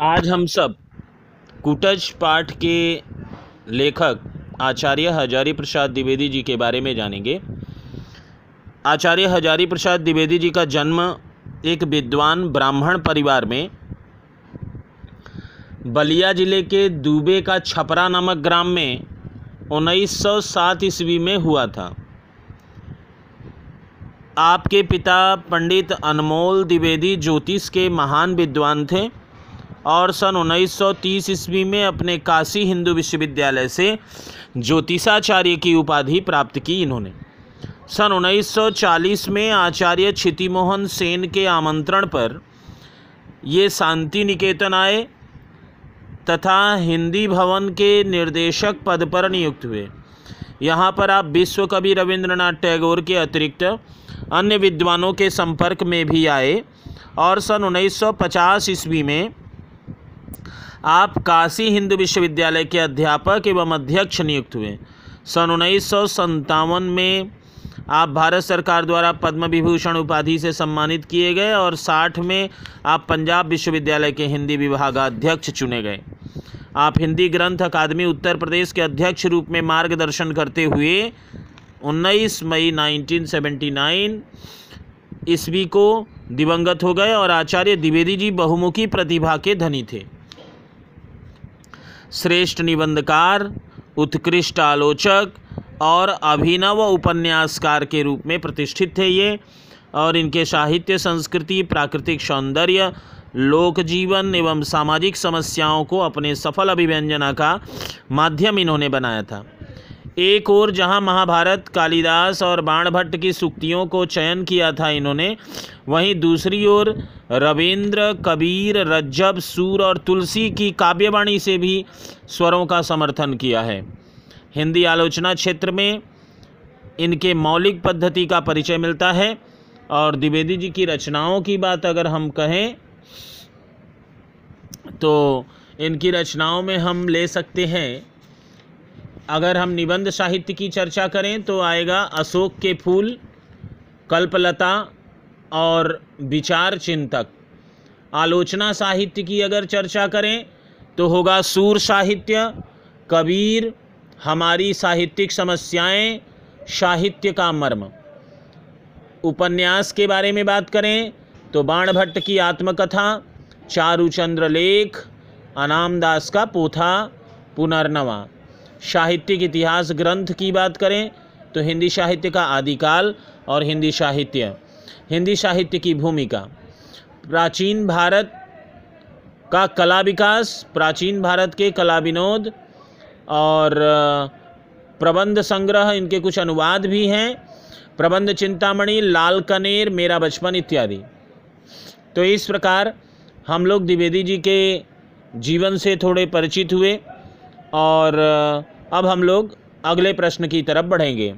आज हम सब कुटज पाठ के लेखक आचार्य हजारी प्रसाद द्विवेदी जी के बारे में जानेंगे। आचार्य हजारी प्रसाद द्विवेदी जी का जन्म एक विद्वान ब्राह्मण परिवार में बलिया ज़िले के दुबे का छपरा नामक ग्राम में 1907 ईस्वी में हुआ था। आपके पिता पंडित अनमोल द्विवेदी ज्योतिष के महान विद्वान थे। और सन 1930 ईस्वी में अपने काशी हिंदू विश्वविद्यालय से ज्योतिषाचार्य की उपाधि प्राप्त की इन्होंने। सन 1940 में आचार्य क्षितिमोहन सेन के आमंत्रण पर ये शांति निकेतन आए तथा हिंदी भवन के निर्देशक पद पर नियुक्त हुए। यहाँ पर आप विश्व कवि रविंद्रनाथ टैगोर के अतिरिक्त अन्य विद्वानों के संपर्क में भी आए और सन 1950 ईस्वी में आप काशी हिंदू विश्वविद्यालय के अध्यापक एवं अध्यक्ष नियुक्त हुए। सन उन्नीस में आप भारत सरकार द्वारा पद्म विभूषण उपाधि से सम्मानित किए गए और 60 में आप पंजाब विश्वविद्यालय के हिंदी विभागाध्यक्ष चुने गए। आप हिंदी ग्रंथ अकादमी उत्तर प्रदेश के अध्यक्ष रूप में मार्गदर्शन करते हुए 19 मई 1979 ईस्वी को दिवंगत हो गए और आचार्य द्विवेदी जी बहुमुखी प्रतिभा के धनी थे। श्रेष्ठ निबंधकार, उत्कृष्ट आलोचक और अभिनव उपन्यासकार के रूप में प्रतिष्ठित थे ये और इनके साहित्य, संस्कृति, प्राकृतिक सौंदर्य, लोक जीवन एवं सामाजिक समस्याओं को अपने सफल अभिव्यंजना का माध्यम इन्होंने बनाया था। एक ओर जहाँ महाभारत, कालिदास और बाणभट्ट की सुक्तियों को चयन किया था इन्होंने, वहीं दूसरी ओर रविंद्र, कबीर, रज्जब, सूर और तुलसी की काव्यवाणी से भी स्वरों का समर्थन किया है। हिंदी आलोचना क्षेत्र में इनके मौलिक पद्धति का परिचय मिलता है। और द्विवेदी जी की रचनाओं की बात अगर हम कहें तो इनकी रचनाओं में हम ले सकते हैं अगर हम निबंध साहित्य की चर्चा करें तो आएगा अशोक के फूल, कल्पलता और विचार चिंतक। आलोचना साहित्य की अगर चर्चा करें तो होगा सूर साहित्य, कबीर, हमारी साहित्यिक समस्याएँ, साहित्य का मर्म। उपन्यास के बारे में बात करें तो बाणभट्ट की आत्मकथा, चारुचंद्र लेख, अनामदास का पोथा, पुनर्नवा। साहित्यिक इतिहास ग्रंथ की बात करें तो हिंदी साहित्य का आदिकाल और हिंदी साहित्य। हिंदी साहित्य की भूमिका। प्राचीन भारत का कला विकास, प्राचीन भारत के कला विनोद और प्रबंध संग्रह, इनके कुछ अनुवाद भी हैं। प्रबंध चिंतामणि, लाल कनेर, मेरा बचपन इत्यादि। तो इस प्रकार हम लोग द्विवेदी जी के जीवन से थोड़े परिचित हुए। और अब हम लोग अगले प्रश्न की तरफ़ बढ़ेंगे।